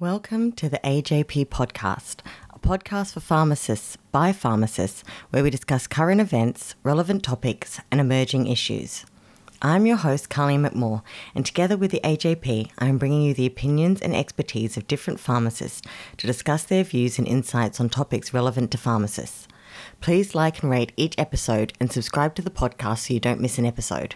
Welcome to the AJP podcast, a podcast for pharmacists by pharmacists, where we discuss current events, relevant topics, and emerging issues. I'm your host, Carly McMaugh, and together with the AJP, I am bringing you the opinions and expertise of different pharmacists to discuss their views and insights on topics relevant to pharmacists. Please like and rate each episode and subscribe to the podcast so you don't miss an episode.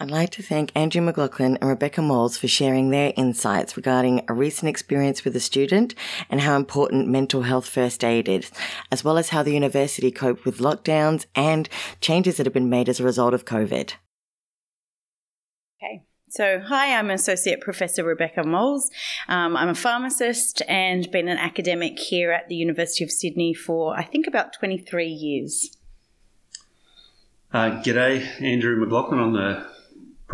I'd like to thank Andrew McLachlan and Rebekah Moles for sharing their insights regarding a recent experience with a student and how important mental health first aid is, as well as how the university coped with lockdowns and changes that have been made as a result of COVID. Okay. So, hi, I'm Associate Professor Rebekah Moles. Um, I'm a pharmacist and been an academic here at the University of Sydney for, I think, about 23 years. Uh, g'day, Andrew McLachlan. I'm the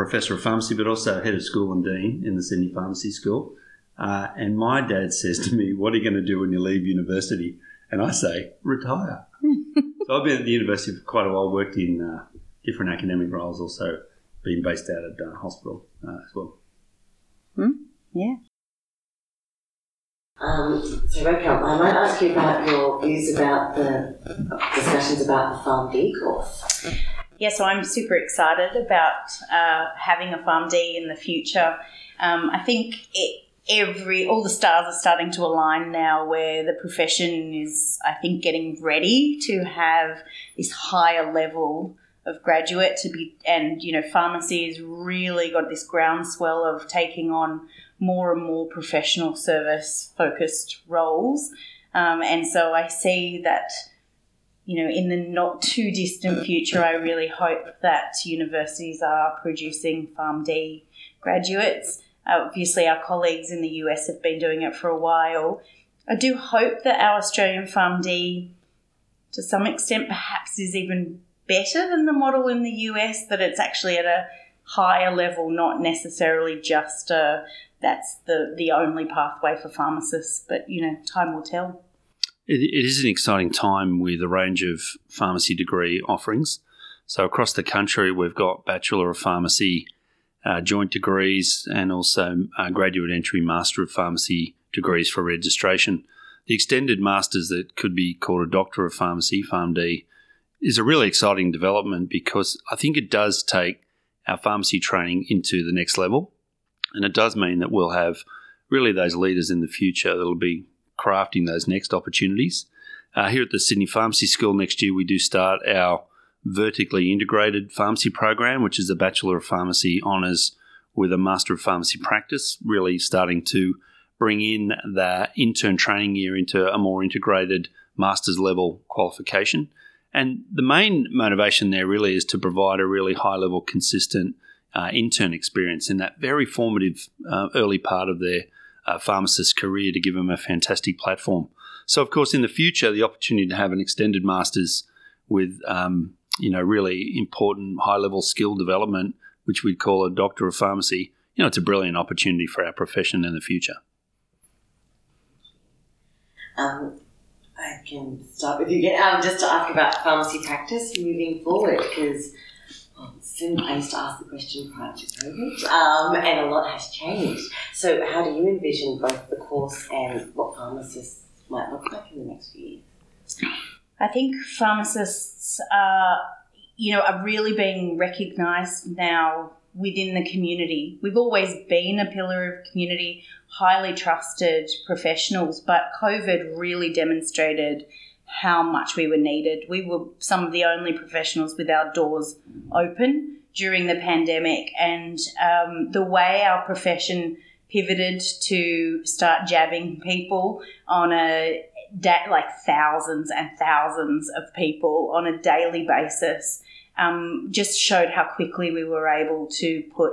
Professor of Pharmacy, but also Head of School and Dean in the Sydney Pharmacy School. Uh, and my dad says to me, What are you going to do when you leave university? And I say, Retire. so I've been at the university for quite a while, worked in uh, different academic roles, also been based out at uh, hospital uh, as well. Hmm? Yeah. Um, so, Rebekah, I might ask you about your views about the discussions about the Farm PharmD course. Yeah, so I'm super excited about uh, having a PharmD in the future. Um, I think it, every all the stars are starting to align now, where the profession is, I think, getting ready to have this higher level of graduate to be, and you know, pharmacy has really got this groundswell of taking on more and more professional service focused roles. Um, and so I see that, you know, in the not too distant future, I really hope that universities are producing PharmD graduates. Uh, obviously, our colleagues in the US have been doing it for a while. I do hope that our Australian PharmD, to some extent, perhaps is even better than the model in the US, that it's actually at a higher level, not necessarily just a that's the the only pathway for pharmacists. But you know, time will tell. It, it is an exciting time with a range of pharmacy degree offerings. So across the country, we've got Bachelor of Pharmacy uh, joint degrees and also uh, graduate entry Master of Pharmacy degrees for registration. The extended masters that could be called a Doctor of Pharmacy, PharmD, is a really exciting development because I think it does take our pharmacy training into the next level. And it does mean that we'll have really those leaders in the future that'll be crafting those next opportunities. Uh, here at the Sydney Pharmacy School next year, we do start our vertically integrated pharmacy program, which is a Bachelor of Pharmacy honours with a Master of Pharmacy practice, really starting to bring in the intern training year into a more integrated master's level qualification. And the main motivation there really is to provide a really high level, consistent uh, intern experience in that very formative uh, early part of their uh, pharmacist career to give them a fantastic platform. So, of course, in the future, the opportunity to have an extended master's with um, you know really important high level skill development, which we'd call a doctor of pharmacy, you know, it's a brilliant opportunity for our profession in the future. Um, I can start with you again, um, just to ask about pharmacy practice moving forward because I used to ask the question prior to COVID, um, and a lot has changed. So, how do you envision both the course and what pharmacists might look like in the next few years? I think pharmacists are, you know, are really being recognised now within the community. We've always been a pillar of community, highly trusted professionals, but COVID really demonstrated how much we were needed. We were some of the only professionals with our doors open during the pandemic, and um, the way our profession pivoted to start jabbing people on a da- like thousands and thousands of people on a daily basis um, just showed how quickly we were able to put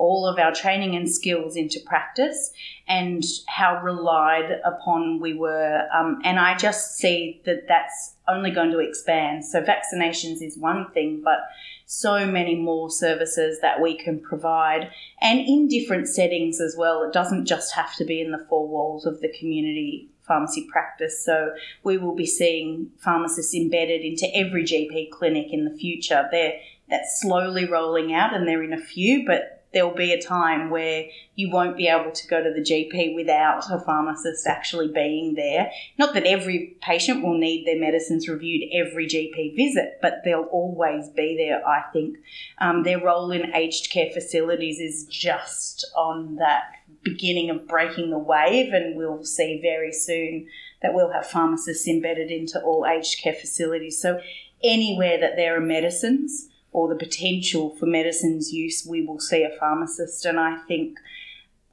all of our training and skills into practice and how relied upon we were. Um, and I just see that that's only going to expand. So, vaccinations is one thing, but so many more services that we can provide and in different settings as well. It doesn't just have to be in the four walls of the community pharmacy practice. So we will be seeing pharmacists embedded into every GP clinic in the future. They're that's slowly rolling out and they're in a few, but there will be a time where you won't be able to go to the GP without a pharmacist actually being there. Not that every patient will need their medicines reviewed every GP visit, but they'll always be there, I think. Um, their role in aged care facilities is just on that beginning of breaking the wave, and we'll see very soon that we'll have pharmacists embedded into all aged care facilities. So, anywhere that there are medicines, or the potential for medicines use, we will see a pharmacist. And I think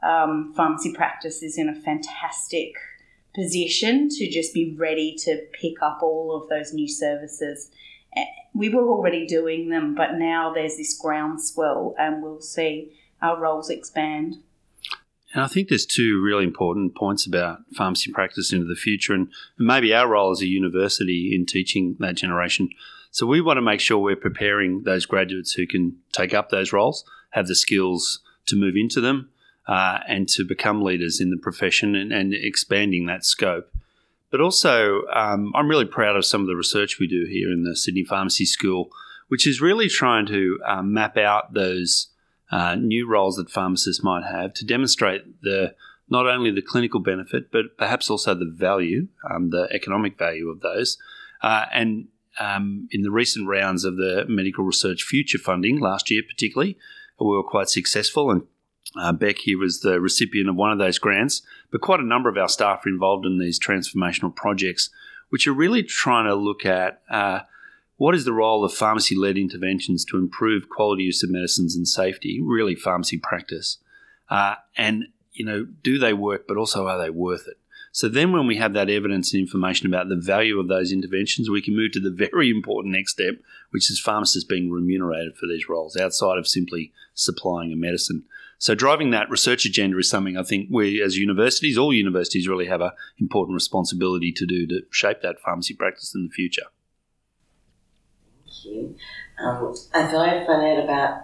um, pharmacy practice is in a fantastic position to just be ready to pick up all of those new services. Eh, we were already doing them, but now there's this groundswell, and we'll see our roles expand. And I think there's two really important points about pharmacy practice into the future, and maybe our role as a university in teaching that generation so we want to make sure we're preparing those graduates who can take up those roles, have the skills to move into them, uh, and to become leaders in the profession and, and expanding that scope. But also, um, I'm really proud of some of the research we do here in the Sydney Pharmacy School, which is really trying to um, map out those uh, new roles that pharmacists might have to demonstrate the not only the clinical benefit, but perhaps also the value, um, the economic value of those, uh, and um, in the recent rounds of the medical research future funding last year, particularly, we were quite successful. And uh, Beck here was the recipient of one of those grants. But quite a number of our staff are involved in these transformational projects, which are really trying to look at uh, what is the role of pharmacy led interventions to improve quality use of medicines and safety, really pharmacy practice. Uh, and, you know, do they work, but also are they worth it? So then, when we have that evidence and information about the value of those interventions, we can move to the very important next step, which is pharmacists being remunerated for these roles outside of simply supplying a medicine. So, driving that research agenda is something I think we, as universities, all universities, really have an important responsibility to do to shape that pharmacy practice in the future. Thank you. Um, I thought I'd find out about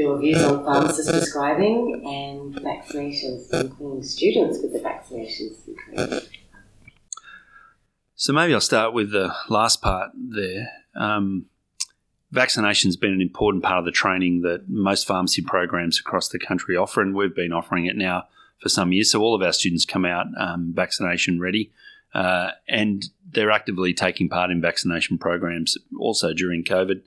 your views on pharmacist prescribing and vaccinations, including students with the vaccinations So maybe I'll start with the last part there. Um, vaccination's been an important part of the training that most pharmacy programs across the country offer, and we've been offering it now for some years. So all of our students come out um, vaccination ready, uh, and they're actively taking part in vaccination programs also during COVID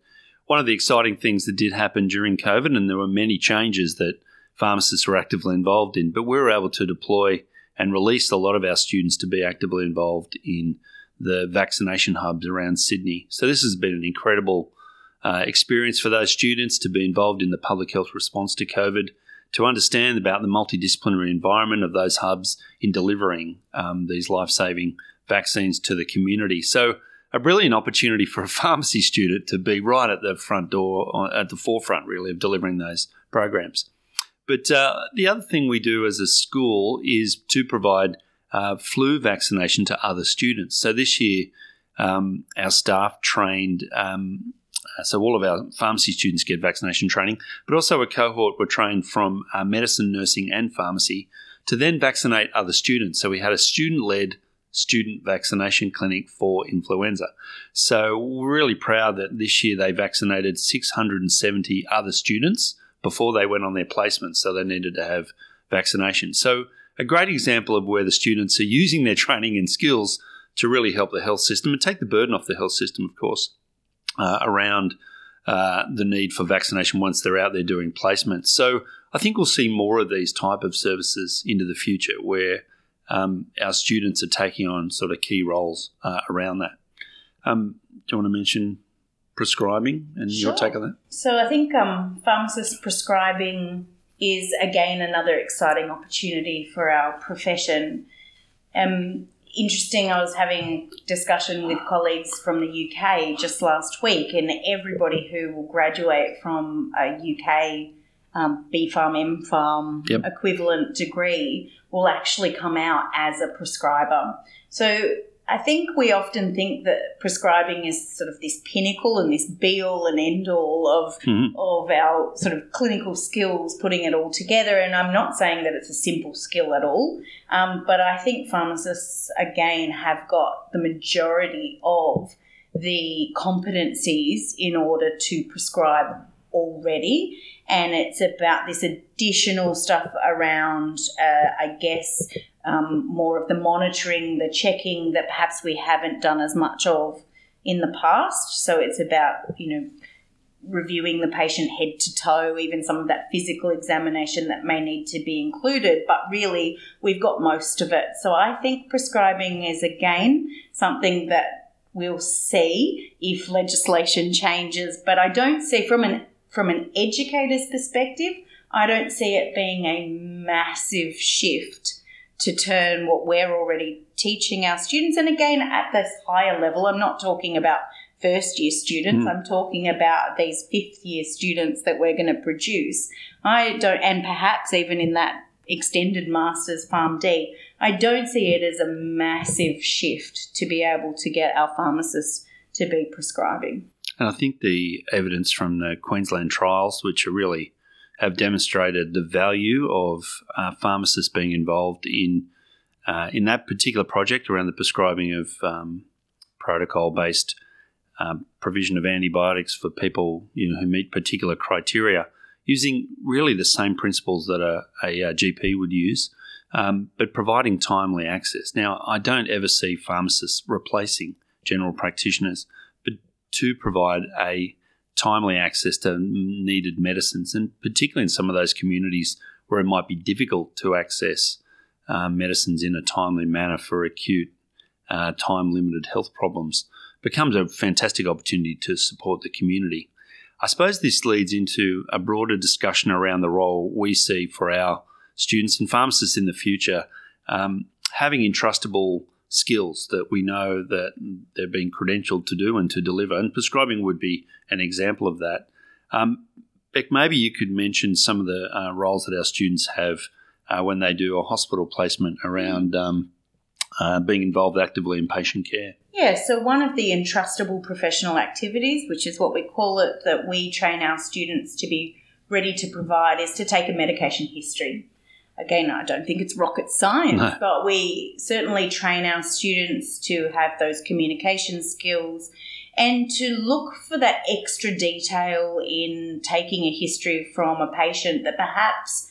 one of the exciting things that did happen during COVID, and there were many changes that pharmacists were actively involved in, but we were able to deploy and release a lot of our students to be actively involved in the vaccination hubs around Sydney. So this has been an incredible uh, experience for those students to be involved in the public health response to COVID, to understand about the multidisciplinary environment of those hubs in delivering um, these life saving vaccines to the community. So a brilliant opportunity for a pharmacy student to be right at the front door, at the forefront, really, of delivering those programs. But uh, the other thing we do as a school is to provide uh, flu vaccination to other students. So this year, um, our staff trained. Um, so all of our pharmacy students get vaccination training, but also a cohort were trained from uh, medicine, nursing, and pharmacy to then vaccinate other students. So we had a student-led student vaccination clinic for influenza. So we're really proud that this year they vaccinated 670 other students before they went on their placement, so they needed to have vaccination. So a great example of where the students are using their training and skills to really help the health system and take the burden off the health system, of course, uh, around uh, the need for vaccination once they're out there doing placements. So I think we'll see more of these type of services into the future where um, our students are taking on sort of key roles uh, around that. Um, do you want to mention prescribing and sure. your take on that? So I think um, pharmacist prescribing is again another exciting opportunity for our profession. Um, interesting, I was having discussion with colleagues from the UK just last week, and everybody who will graduate from a UK um, B Pharm, M Pharm yep. equivalent degree will actually come out as a prescriber. So I think we often think that prescribing is sort of this pinnacle and this be all and end all of mm-hmm. of our sort of clinical skills, putting it all together. And I'm not saying that it's a simple skill at all, um, but I think pharmacists again have got the majority of the competencies in order to prescribe already. And it's about this additional stuff around, uh, I guess, um, more of the monitoring, the checking that perhaps we haven't done as much of in the past. So it's about, you know, reviewing the patient head to toe, even some of that physical examination that may need to be included. But really, we've got most of it. So I think prescribing is again something that we'll see if legislation changes. But I don't see from an from an educator's perspective, I don't see it being a massive shift to turn what we're already teaching our students. And again, at this higher level, I'm not talking about first year students. Mm. I'm talking about these fifth year students that we're going to produce. I don't, and perhaps even in that extended master's PharmD, I don't see it as a massive shift to be able to get our pharmacists to be prescribing. And I think the evidence from the Queensland trials, which are really have demonstrated the value of uh, pharmacists being involved in uh, in that particular project around the prescribing of um, protocol based um, provision of antibiotics for people you know, who meet particular criteria, using really the same principles that a, a, a GP would use, um, but providing timely access. Now, I don't ever see pharmacists replacing general practitioners, to provide a timely access to needed medicines, and particularly in some of those communities where it might be difficult to access um, medicines in a timely manner for acute, uh, time limited health problems becomes a fantastic opportunity to support the community. I suppose this leads into a broader discussion around the role we see for our students and pharmacists in the future, um, having entrustable skills that we know that they're being credentialed to do and to deliver. And prescribing would be an example of that. Um, Beck, maybe you could mention some of the uh, roles that our students have uh, when they do a hospital placement around um, uh, being involved actively in patient care. Yeah, so one of the entrustable professional activities, which is what we call it, that we train our students to be ready to provide, is to take a medication history. Again, I don't think it's rocket science, no. but we certainly train our students to have those communication skills and to look for that extra detail in taking a history from a patient that perhaps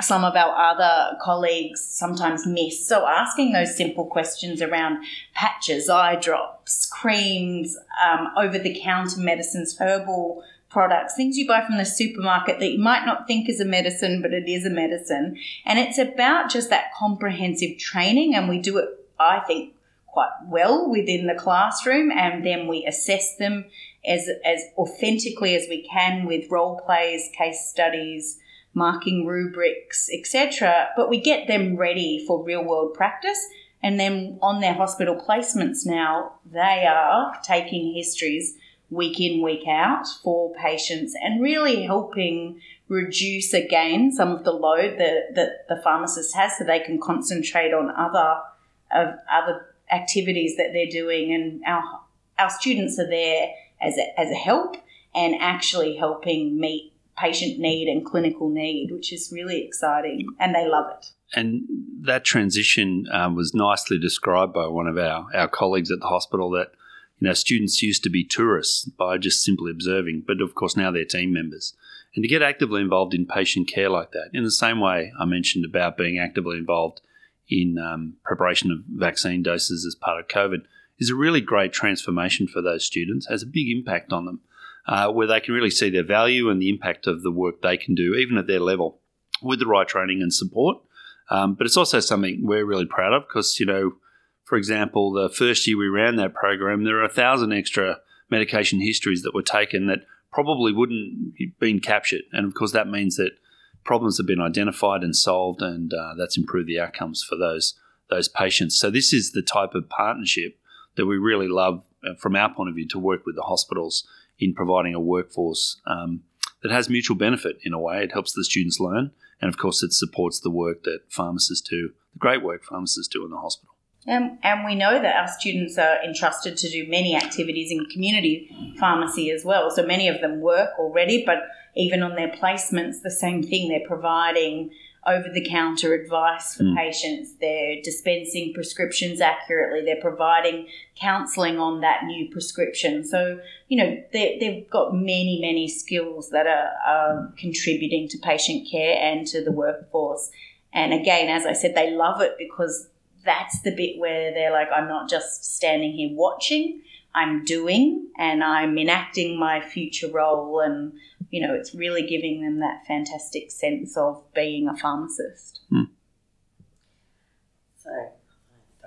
some of our other colleagues sometimes miss. So, asking those simple questions around patches, eye drops, creams, um, over the counter medicines, herbal products, things you buy from the supermarket that you might not think is a medicine, but it is a medicine. And it's about just that comprehensive training, and we do it, I think, quite well within the classroom, and then we assess them as, as authentically as we can with role plays, case studies marking rubrics, etc. But we get them ready for real world practice. And then on their hospital placements now, they are taking histories week in, week out for patients and really helping reduce again some of the load that, that the pharmacist has so they can concentrate on other of other activities that they're doing and our our students are there as a, as a help and actually helping meet patient need and clinical need, which is really exciting, and they love it. And that transition um, was nicely described by one of our, our colleagues at the hospital that you students used to be tourists by just simply observing, but of course now they're team members. And to get actively involved in patient care like that, in the same way I mentioned about being actively involved in um, preparation of vaccine doses as part of COVID, is a really great transformation for those students, has a big impact on them uh, where they can really see their value and the impact of the work they can do, even at their level, with the right training and support. Um, but it's also something we're really proud of because, you know, for example, the first year we ran that program, there are a thousand extra medication histories that were taken that probably wouldn't have been captured. And of course, that means that problems have been identified and solved, and uh, that's improved the outcomes for those those patients. So this is the type of partnership that we really love uh, from our point of view to work with the hospitals in providing a workforce um, that has mutual benefit in a way. It helps the students learn, and of course, it supports the work that pharmacists do, the great work pharmacists do in the hospital. Um, and we know that our students are entrusted to do many activities in community pharmacy as well. So many of them work already, but even on their placements, the same thing. They're providing over the counter advice for Mm. patients. They're dispensing prescriptions accurately. They're providing counselling on that new prescription. So, you know, they, they've got many, many skills that are, are contributing to patient care and to the workforce. And again, as I said, they love it because that's the bit where they're like, I'm not just standing here watching, I'm doing and I'm enacting my future role. And, you know, it's really giving them that fantastic sense of being a pharmacist. Hmm. So, sorry,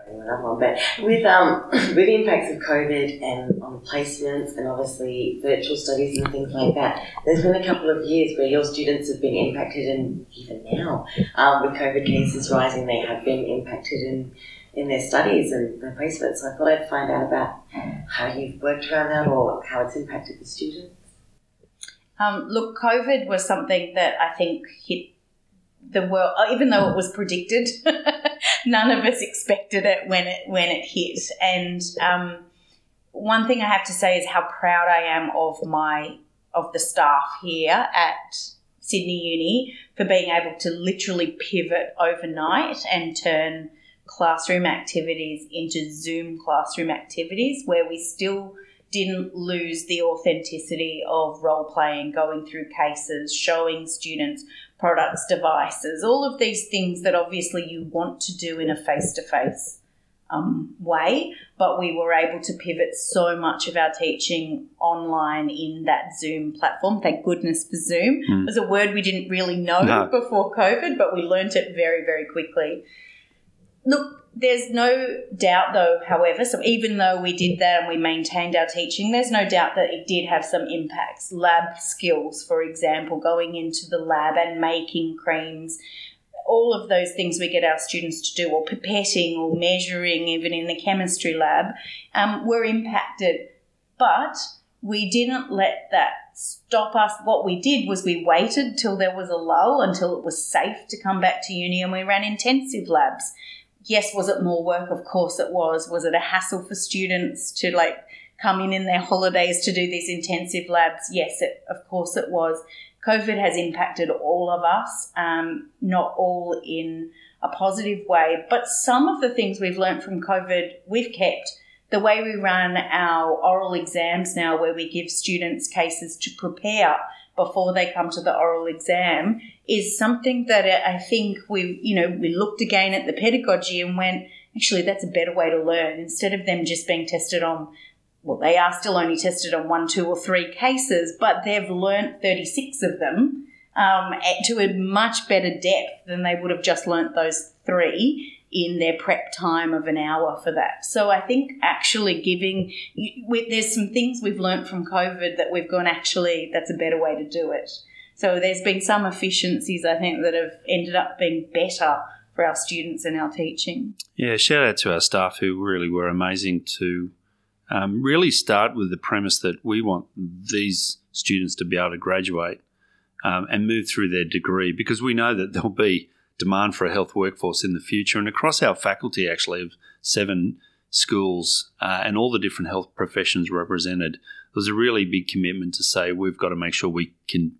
one, but with um with the impacts of COVID and on placements and obviously virtual studies and things like that, there's been a couple of years where your students have been impacted, and even now, um, with COVID cases rising, they have been impacted in in their studies and their placements. So I thought I'd find out about how you've worked around that or how it's impacted the students. Um, look, COVID was something that I think hit the world, even though it was predicted. none of us expected it when it when it hit. And um, one thing I have to say is how proud I am of my of the staff here at Sydney Uni for being able to literally pivot overnight and turn classroom activities into Zoom classroom activities where we still didn't lose the authenticity of role playing, going through cases, showing students products, devices, all of these things that obviously you want to do in a face to face way. But we were able to pivot so much of our teaching online in that Zoom platform. Thank goodness for Zoom. Mm. It was a word we didn't really know No. before COVID, but we learnt it very, very quickly. Look, there's no doubt, though, however, so even though we did that and we maintained our teaching, there's no doubt that it did have some impacts. Lab skills, for example, going into the lab and making creams, all of those things we get our students to do, or pipetting or measuring, even in the chemistry lab, um, were impacted. But we didn't let that stop us. What we did was we waited till there was a lull, until it was safe to come back to uni, and we ran intensive labs yes, was it more work? Of course it was. Was it a hassle for students to like come in in their holidays to do these intensive labs? Yes, it, of course it was. COVID has impacted all of us, um, not all in a positive way, but some of the things we've learned from COVID, we've kept. The way we run our oral exams now, where we give students cases to prepare before they come to the oral exam is something that I think we, you know, we looked again at the pedagogy and went, actually, that's a better way to learn. Instead of them just being tested on, well, they are still only tested on one, two, or three cases, but they've learnt 36 of them um, to a much better depth than they would have just learnt those three in their prep time of an hour for that. So I think actually giving, there's some things we've learnt from COVID that we've gone, actually, that's a better way to do it. So there's been some efficiencies, I think, that have ended up being better for our students and our teaching. Yeah, shout out to our staff who really were amazing to um, really start with the premise that we want these students to be able to graduate um, and move through their degree because we know that there'll be demand for a health workforce in the future. And across our faculty, actually, of seven schools uh, and all the different health professions represented, there was a really big commitment to say we've got to make sure we can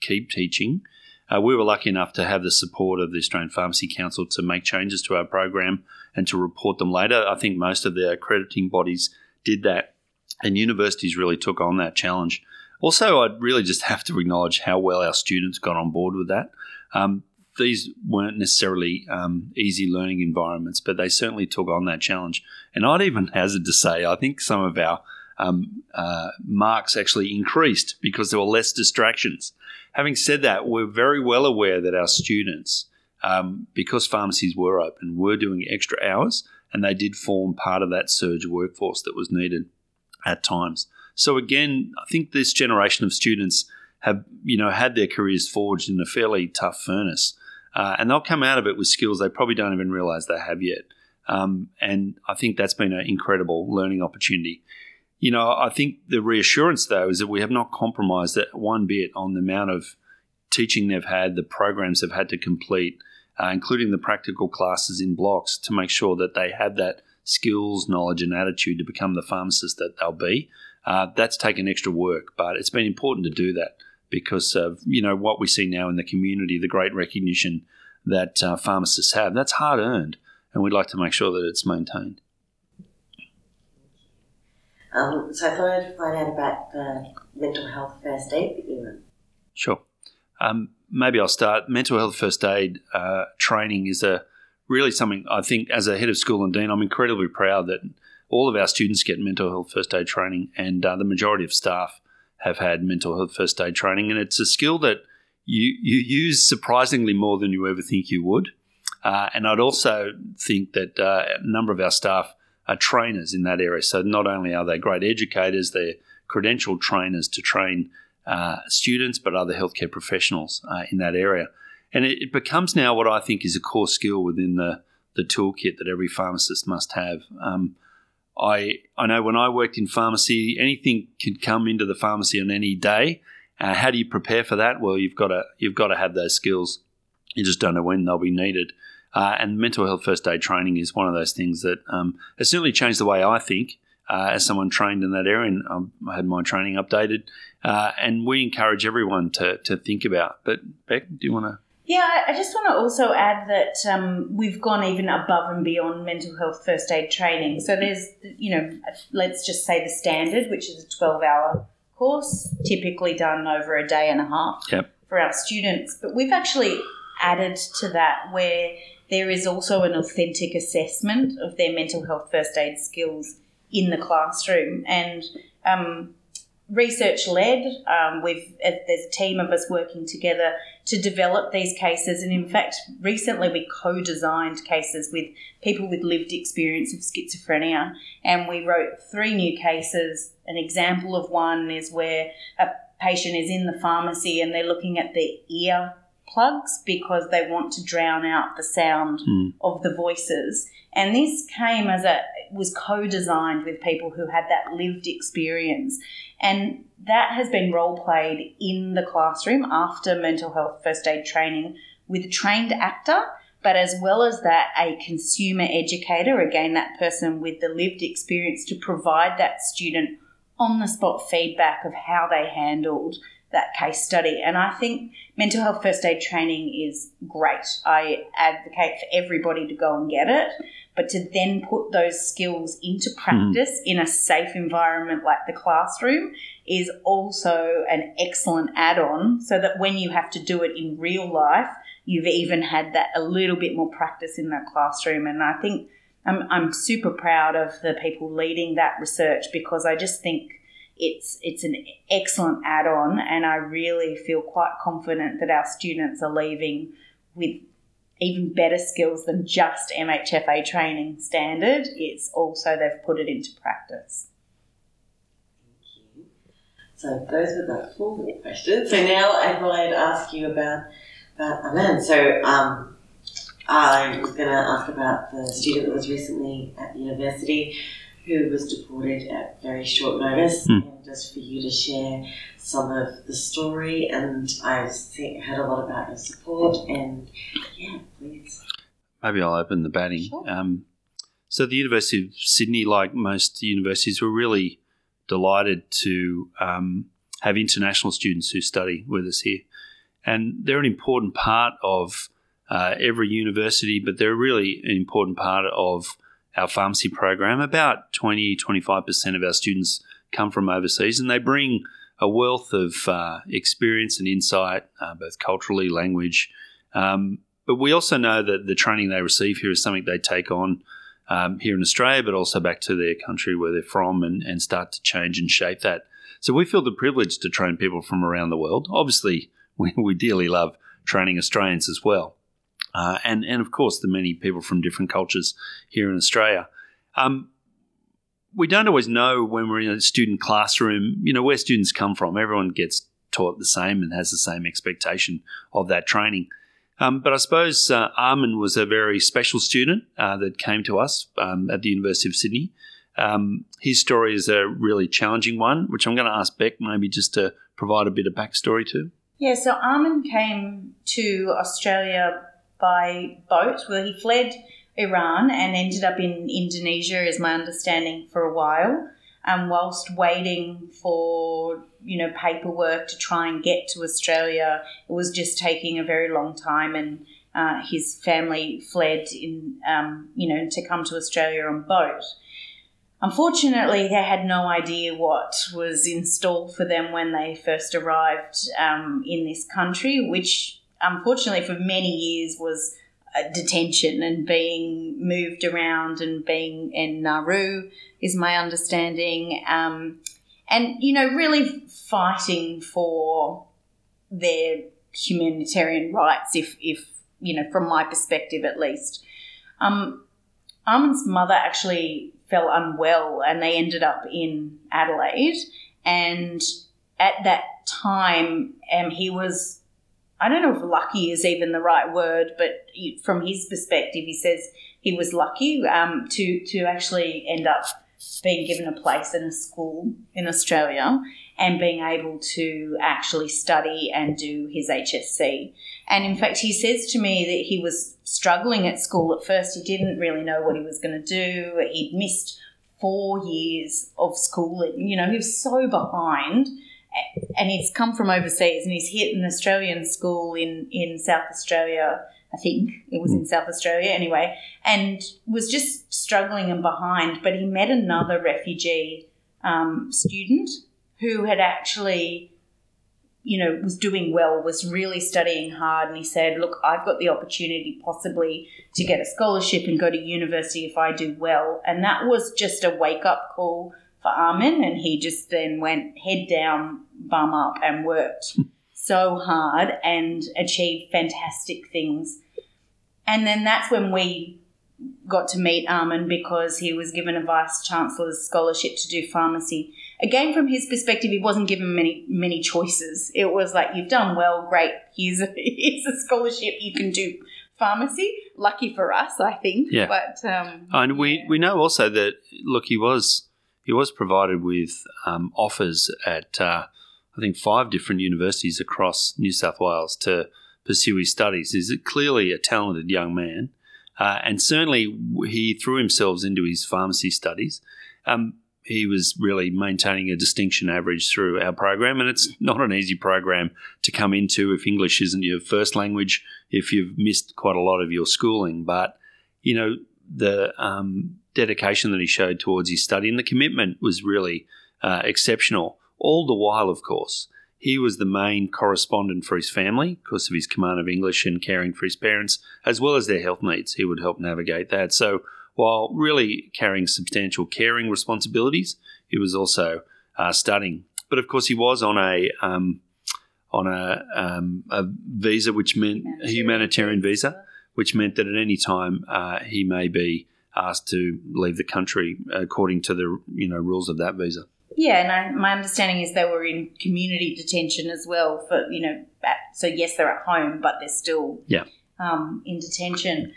keep teaching. Uh, we were lucky enough to have the support of the Australian Pharmacy Council to make changes to our program and to report them later. I think most of the accrediting bodies did that, and universities really took on that challenge. Also, I'd really just have to acknowledge how well our students got on board with that. Um, these weren't necessarily um, easy learning environments, but they certainly took on that challenge. And I'd even hazard to say, I think some of our um, uh, marks actually increased because there were less distractions. Having said that, we're very well aware that our students, um, because pharmacies were open, were doing extra hours, and they did form part of that surge workforce that was needed at times. So again, I think this generation of students have, you know, had their careers forged in a fairly tough furnace, uh, and they'll come out of it with skills they probably don't even realise they have yet. Um, and I think that's been an incredible learning opportunity. You know, I think the reassurance though is that we have not compromised that one bit on the amount of teaching they've had, the programs they've had to complete, uh, including the practical classes in blocks, to make sure that they have that skills, knowledge, and attitude to become the pharmacist that they'll be. Uh, that's taken extra work, but it's been important to do that because of you know what we see now in the community, the great recognition that uh, pharmacists have. That's hard earned, and we'd like to make sure that it's maintained. Um, so I thought I'd find out about the mental health first aid that you run. Sure. Um, maybe I'll start. Mental health first aid uh, training is a really something I think as a head of school and dean, I'm incredibly proud that all of our students get mental health first aid training, and uh, the majority of staff have had mental health first aid training, and it's a skill that you you use surprisingly more than you ever think you would. Uh, and I'd also think that uh, a number of our staff are trainers in that area. So not only are they great educators, they're credentialed trainers to train uh, students, but other healthcare professionals uh, in that area. And it, it, becomes now what I think is a core skill within the, the toolkit that every pharmacist must have. Um, I I know when I worked in pharmacy, anything could come into the pharmacy on any day. Uh, how do you prepare for that? Well, you've got to you've got to have those skills. You just don't know when they'll be needed. Uh, and mental health first aid training is one of those things that um, has certainly changed the way I think uh, as someone trained in that area. And I had my training updated. Uh, and we encourage everyone to, to think about. But Beck, do you want to? Yeah, I just want to also add that um, we've gone even above and beyond mental health first aid training. So there's, you know, let's just say the standard, which is a 12 hour course, typically done over a day and a half yep. for our students. But we've actually added to that where there is also an authentic assessment of their mental health first aid skills in the classroom. And um, research led. Um, we've uh, there's a team of us working together to develop these cases, and in fact, recently we co-designed cases with people with lived experience of schizophrenia, and we wrote three new cases. An example of one is where a patient is in the pharmacy and they're looking at their ear plugs because they want to drown out the sound mm. of the voices. And this came as a was co-designed with people who had that lived experience. And that has been role played in the classroom after mental health first aid training with a trained actor, but as well as that, a consumer educator, again, that person with the lived experience to provide that student on the spot feedback of how they handled that case study. And I think mental health first aid training is great. I advocate for everybody to go and get it, but to then put those skills into practice mm. in a safe environment like the classroom is also an excellent add on so that when you have to do it in real life, you've even had that a little bit more practice in that classroom. And I think I'm, I'm super proud of the people leading that research because I just think it's it's an excellent add-on and I really feel quite confident that our students are leaving with even better skills than just MHFA training standard. It's also they've put it into practice. So those were the formal questions. So now I thought I'd ask you about about Aman. So um, I was going to ask about the student that was recently at university who was deported at very short notice, mm. and just for you to share some of the story. And I've seen, heard a lot about your support, and yeah, please. Maybe I'll open the batting. Sure. Um, so the University of Sydney, like most universities, were really delighted to um, have international students who study with us here, and they're an important part of uh, every university, but they're really an important part of our pharmacy program. About 20 25% of our students come from overseas, and they bring a wealth of uh, experience and insight, uh, both culturally, language. Um, but we also know that the training they receive here is something they take on um, here in Australia, but also back to their country where they're from and, and start to change and shape that. So we feel the privilege to train people from around the world. Obviously, we, we dearly love training Australians as well uh, and and of course the many people from different cultures here in Australia. Um, we don't always know when we're in a student classroom, you know, where students come from. Everyone gets taught the same and has the same expectation of that training. Um, but I suppose uh, Armin was a very special student uh, that came to us um, at the University of Sydney. Um, his story is a really challenging one, which I'm going to ask Beck maybe just to provide a bit of backstory to. Yeah, so Armin came to Australia by boat. Well, he fled Iran and ended up in Indonesia, is my understanding, for a while. Um, whilst waiting for you know paperwork to try and get to Australia, it was just taking a very long time, and uh, his family fled in, um, you know, to come to Australia on boat. Unfortunately, they had no idea what was in store for them when they first arrived um, in this country, which unfortunately for many years was detention and being moved around and being in Nauru, is my understanding. Um, and, you know, really fighting for their humanitarian rights, if, if you know, from my perspective at least. Um, Armin's mother actually fell unwell and they ended up in Adelaide. And at that time, um, he was, I don't know if lucky is even the right word, but from his perspective, he says he was lucky um, to, to actually end up being given a place in a school in Australia and being able to actually study and do his HSC. And in fact, he says to me that he was struggling at school at first. He didn't really know what he was going to do. He'd missed four years of schooling. You know, he was so behind. And he's come from overseas and he's hit an Australian school in, in South Australia. I think it was in hmm. South Australia anyway, and was just struggling and behind. But he met another refugee um, student who had actually you know, was doing well, was really studying hard, and he said, "Look, I've got the opportunity possibly to get a scholarship and go to university if I do well." And that was just a wake up call for Armin, and he just then went head down, bum up, and worked so hard and achieved fantastic things. And then that's when we got to meet Armin because he was given a vice chancellor's scholarship to do pharmacy. Again from his perspective he wasn't given many many choices. It was like you've done well great. Here's a, here's a scholarship. You can do pharmacy. Lucky for us i think yeah. but um, and we we know also that look he was he was provided with um, offers at uh, i think five different universities across new south wales to pursue his studies he's clearly a talented young man uh, and certainly he threw himself into his pharmacy studies um, he was really maintaining a distinction average through our program. And it's not an easy program to come into if English isn't your first language, if you've missed quite a lot of your schooling. But, you know, the um, dedication that he showed towards his study and the commitment was really uh, exceptional. All the while, of course, he was the main correspondent for his family because of his command of English and caring for his parents, as well as their health needs. He would help navigate that. So while really carrying substantial caring responsibilities, he was also uh, studying. But of course, he was on a um, on a, um, a, visa, which meant a humanitarian visa, which meant that at any time uh, he may be asked to leave the country according to the you know rules of that visa. Yeah, and I, my understanding is they were in community detention as well for you know. At, so yes, they're at home, but they're still yeah um, in detention.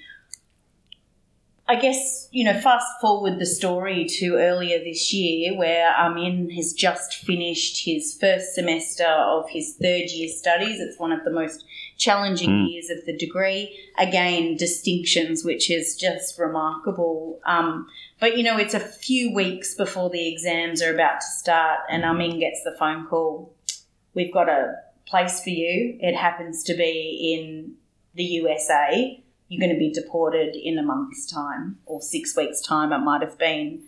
I guess, you know, fast forward the story to earlier this year where Armin has just finished his first semester of his third year studies. It's one of the most challenging mm. years of the degree. Again, distinctions, which is just remarkable. Um, but, you know, it's a few weeks before the exams are about to start, and Armin gets the phone call We've got a place for you. It happens to be in the USA you're going to be deported in a month's time or six weeks' time, it might have been.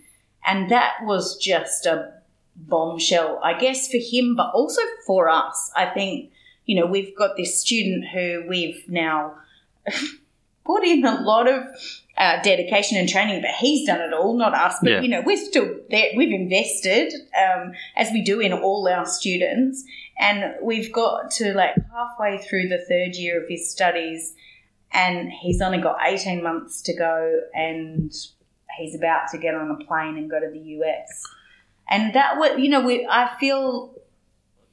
And that was just a bombshell, I guess, for him, but also for us. I think, you know, we've got this student who we've now put in a lot of uh, dedication and training, but he's done it all, not us. But, yeah. you know, we're still there. We've invested, um, as we do in all our students. And we've got to like halfway through the third year of his studies and he's only got 18 months to go and he's about to get on a plane and go to the US. And that would, you know, we, I feel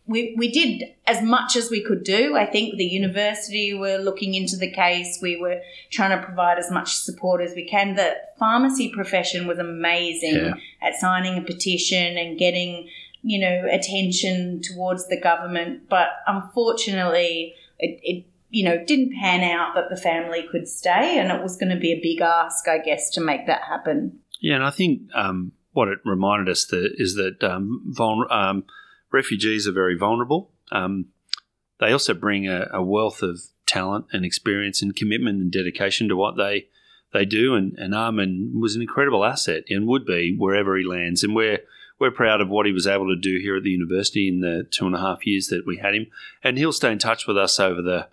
we, we did as much as we could do. I think the university were looking into the case. We were trying to provide as much support as we can. The pharmacy profession was amazing yeah. at signing a petition and getting, you know, attention towards the government. But unfortunately, it, it you know, didn't pan out that the family could stay, and it was going to be a big ask, I guess, to make that happen. Yeah, and I think um, what it reminded us that is that um, um, refugees are very vulnerable. Um, they also bring a, a, wealth of talent and experience and commitment and dedication to what they they do. And, and Armin was an incredible asset and would be wherever he lands. And we're we're proud of what he was able to do here at the university in the two and a half years that we had him. And he'll stay in touch with us over the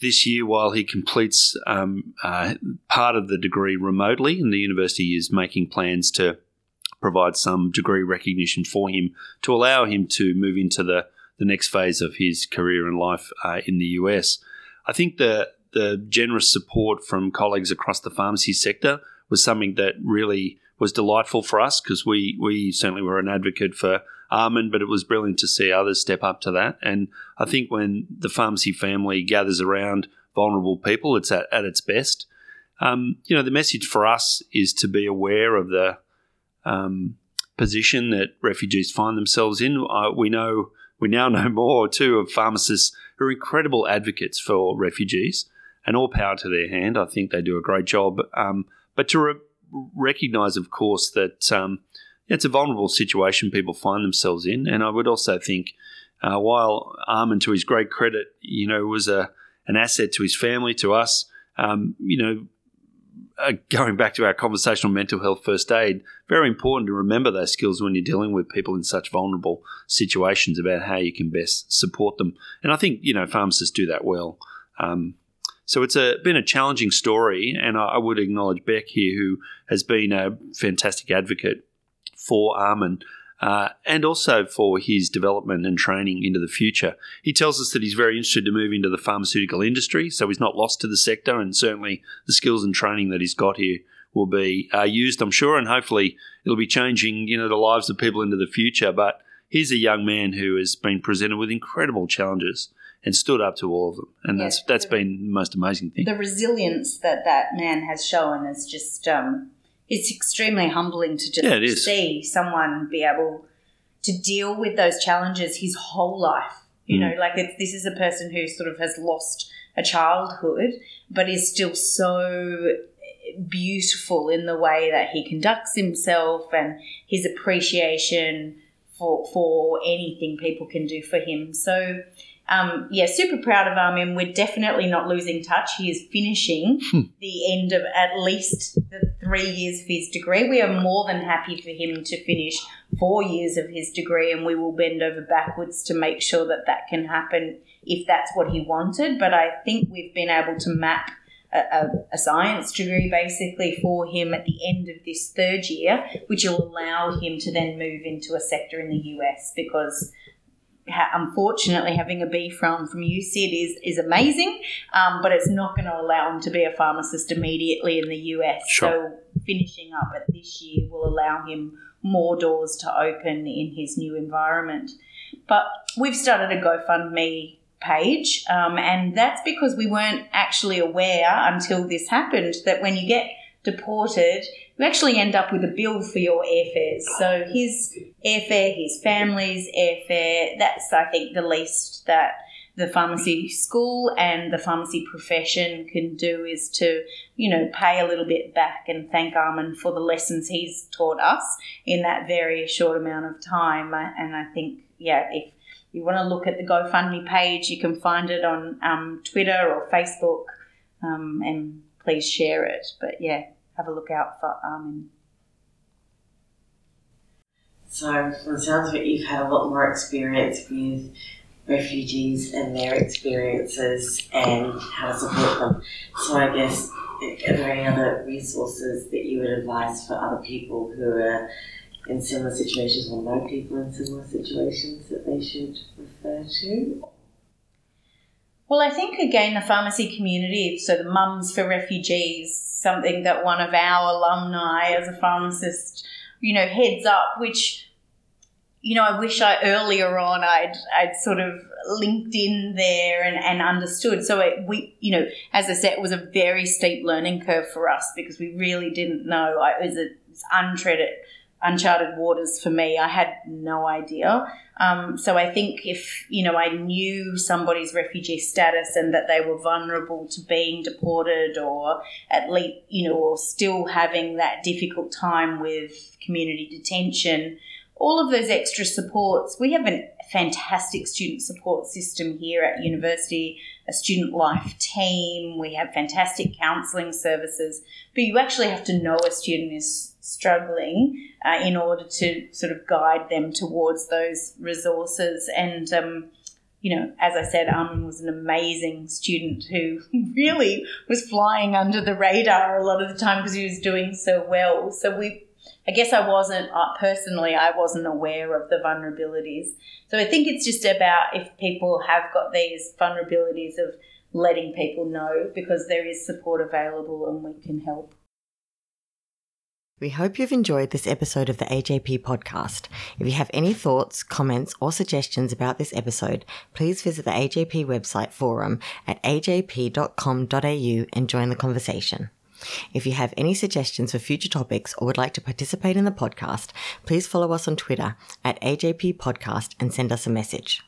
this year while he completes um, uh, part of the degree remotely. And the university is making plans to provide some degree recognition for him to allow him to move into the, the next phase of his career and life uh, in the US. I think the the generous support from colleagues across the pharmacy sector was something that really was delightful for us because we we certainly were an advocate for Armin, but it was brilliant to see others step up to that. And I think when the pharmacy family gathers around vulnerable people, it's at, at its best. Um, you know, the message for us is to be aware of the um, position that refugees find themselves in. Uh, we know we now know more too of pharmacists who are incredible advocates for refugees, and all power to their hand. I think they do a great job. Um, but to re- recognise, of course, that um, it's a vulnerable situation people find themselves in, and I would also think. Uh, while Armin, to his great credit, you know, was a an asset to his family, to us. Um, you know, uh, going back to our conversational mental health first aid, very important to remember those skills when you're dealing with people in such vulnerable situations about how you can best support them. And I think you know pharmacists do that well. Um, so it's a, been a challenging story, and I, I, would acknowledge Beck here, who has been a fantastic advocate for Armin uh, and also for his development and training into the future. He tells us that he's very interested to move into the pharmaceutical industry, so he's not lost to the sector, and certainly the skills and training that he's got here will be uh, used, I'm sure, and hopefully it'll be changing, you know, the lives of people into the future. But he's a young man who has been presented with incredible challenges and stood up to all of them, and that's that's the, been the most amazing thing. The resilience that that man has shown is just um, it's extremely humbling to just yeah, see someone be able to deal with those challenges his whole life. You mm. know, like this is a person who sort of has lost a childhood, but is still so beautiful in the way that he conducts himself and his appreciation for for anything people can do for him. So um, yeah, super proud of Armin. We're definitely not losing touch. He is finishing hmm. the end of at least the three years of his degree. We are more than happy for him to finish four years of his degree, and we will bend over backwards to make sure that that can happen if that's what he wanted. But I think we've been able to map a, a, a, science degree basically for him at the end of this third year, which will allow him to then move into a sector in the US because unfortunately having a B from from USyd is is amazing, um, but it's not going to allow him to be a pharmacist immediately in the US. Sure. So finishing up at this year will allow him more doors to open in his new environment. But we've started a GoFundMe page, um, and that's because we weren't actually aware until this happened that when you get deported, you actually end up with a bill for your airfares. So his airfare, his family's airfare, that's, I think, the least that the pharmacy school and the pharmacy profession can do is to, you know, pay a little bit back and thank Armin for the lessons he's taught us in that very short amount of time. And I think, yeah, if you want to look at the GoFundMe page, you can find it on um, Twitter or Facebook um, and please share it. But yeah, have a look out for um, Armin. So, from the sounds of it, you've had a lot more experience with refugees and their experiences and how to support them. So, I guess, are there any other resources that you would advise for other people who are in similar situations or know people in similar situations that they should refer to? Well, I think again, the pharmacy community, so the Mums for Refugees, something that one of our alumni as a pharmacist, you know, heads up, which, you know, I wish I earlier on I'd, I'd sort of linked in there and, and understood. So it, we, you know, as I said, it was a very steep learning curve for us because we really didn't know. It was a, it's untreaded uncharted waters for me. I had no idea. Um, so I think if you know I knew somebody's refugee status and that they were vulnerable to being deported or at least you know or still having that difficult time with community detention all of those extra supports. We have a fantastic student support system here at university, a student life team. We have fantastic counselling services, but you actually have to know a student is struggling uh, in order to sort of guide them towards those resources. And um, you know, as I said, Armin was an amazing student who really was flying under the radar a lot of the time because he was doing so well. So we I guess I wasn't uh, personally, I wasn't aware of the vulnerabilities. So I think it's just about if people have got these vulnerabilities of letting people know because there is support available and we can help. We hope you've enjoyed this episode of the AJP podcast. If you have any thoughts, comments, or suggestions about this episode, please visit the AJP website forum at ajp.com.au and join the conversation. If you have any suggestions for future topics or would like to participate in the podcast, please follow us on Twitter at AJP Podcast and send us a message.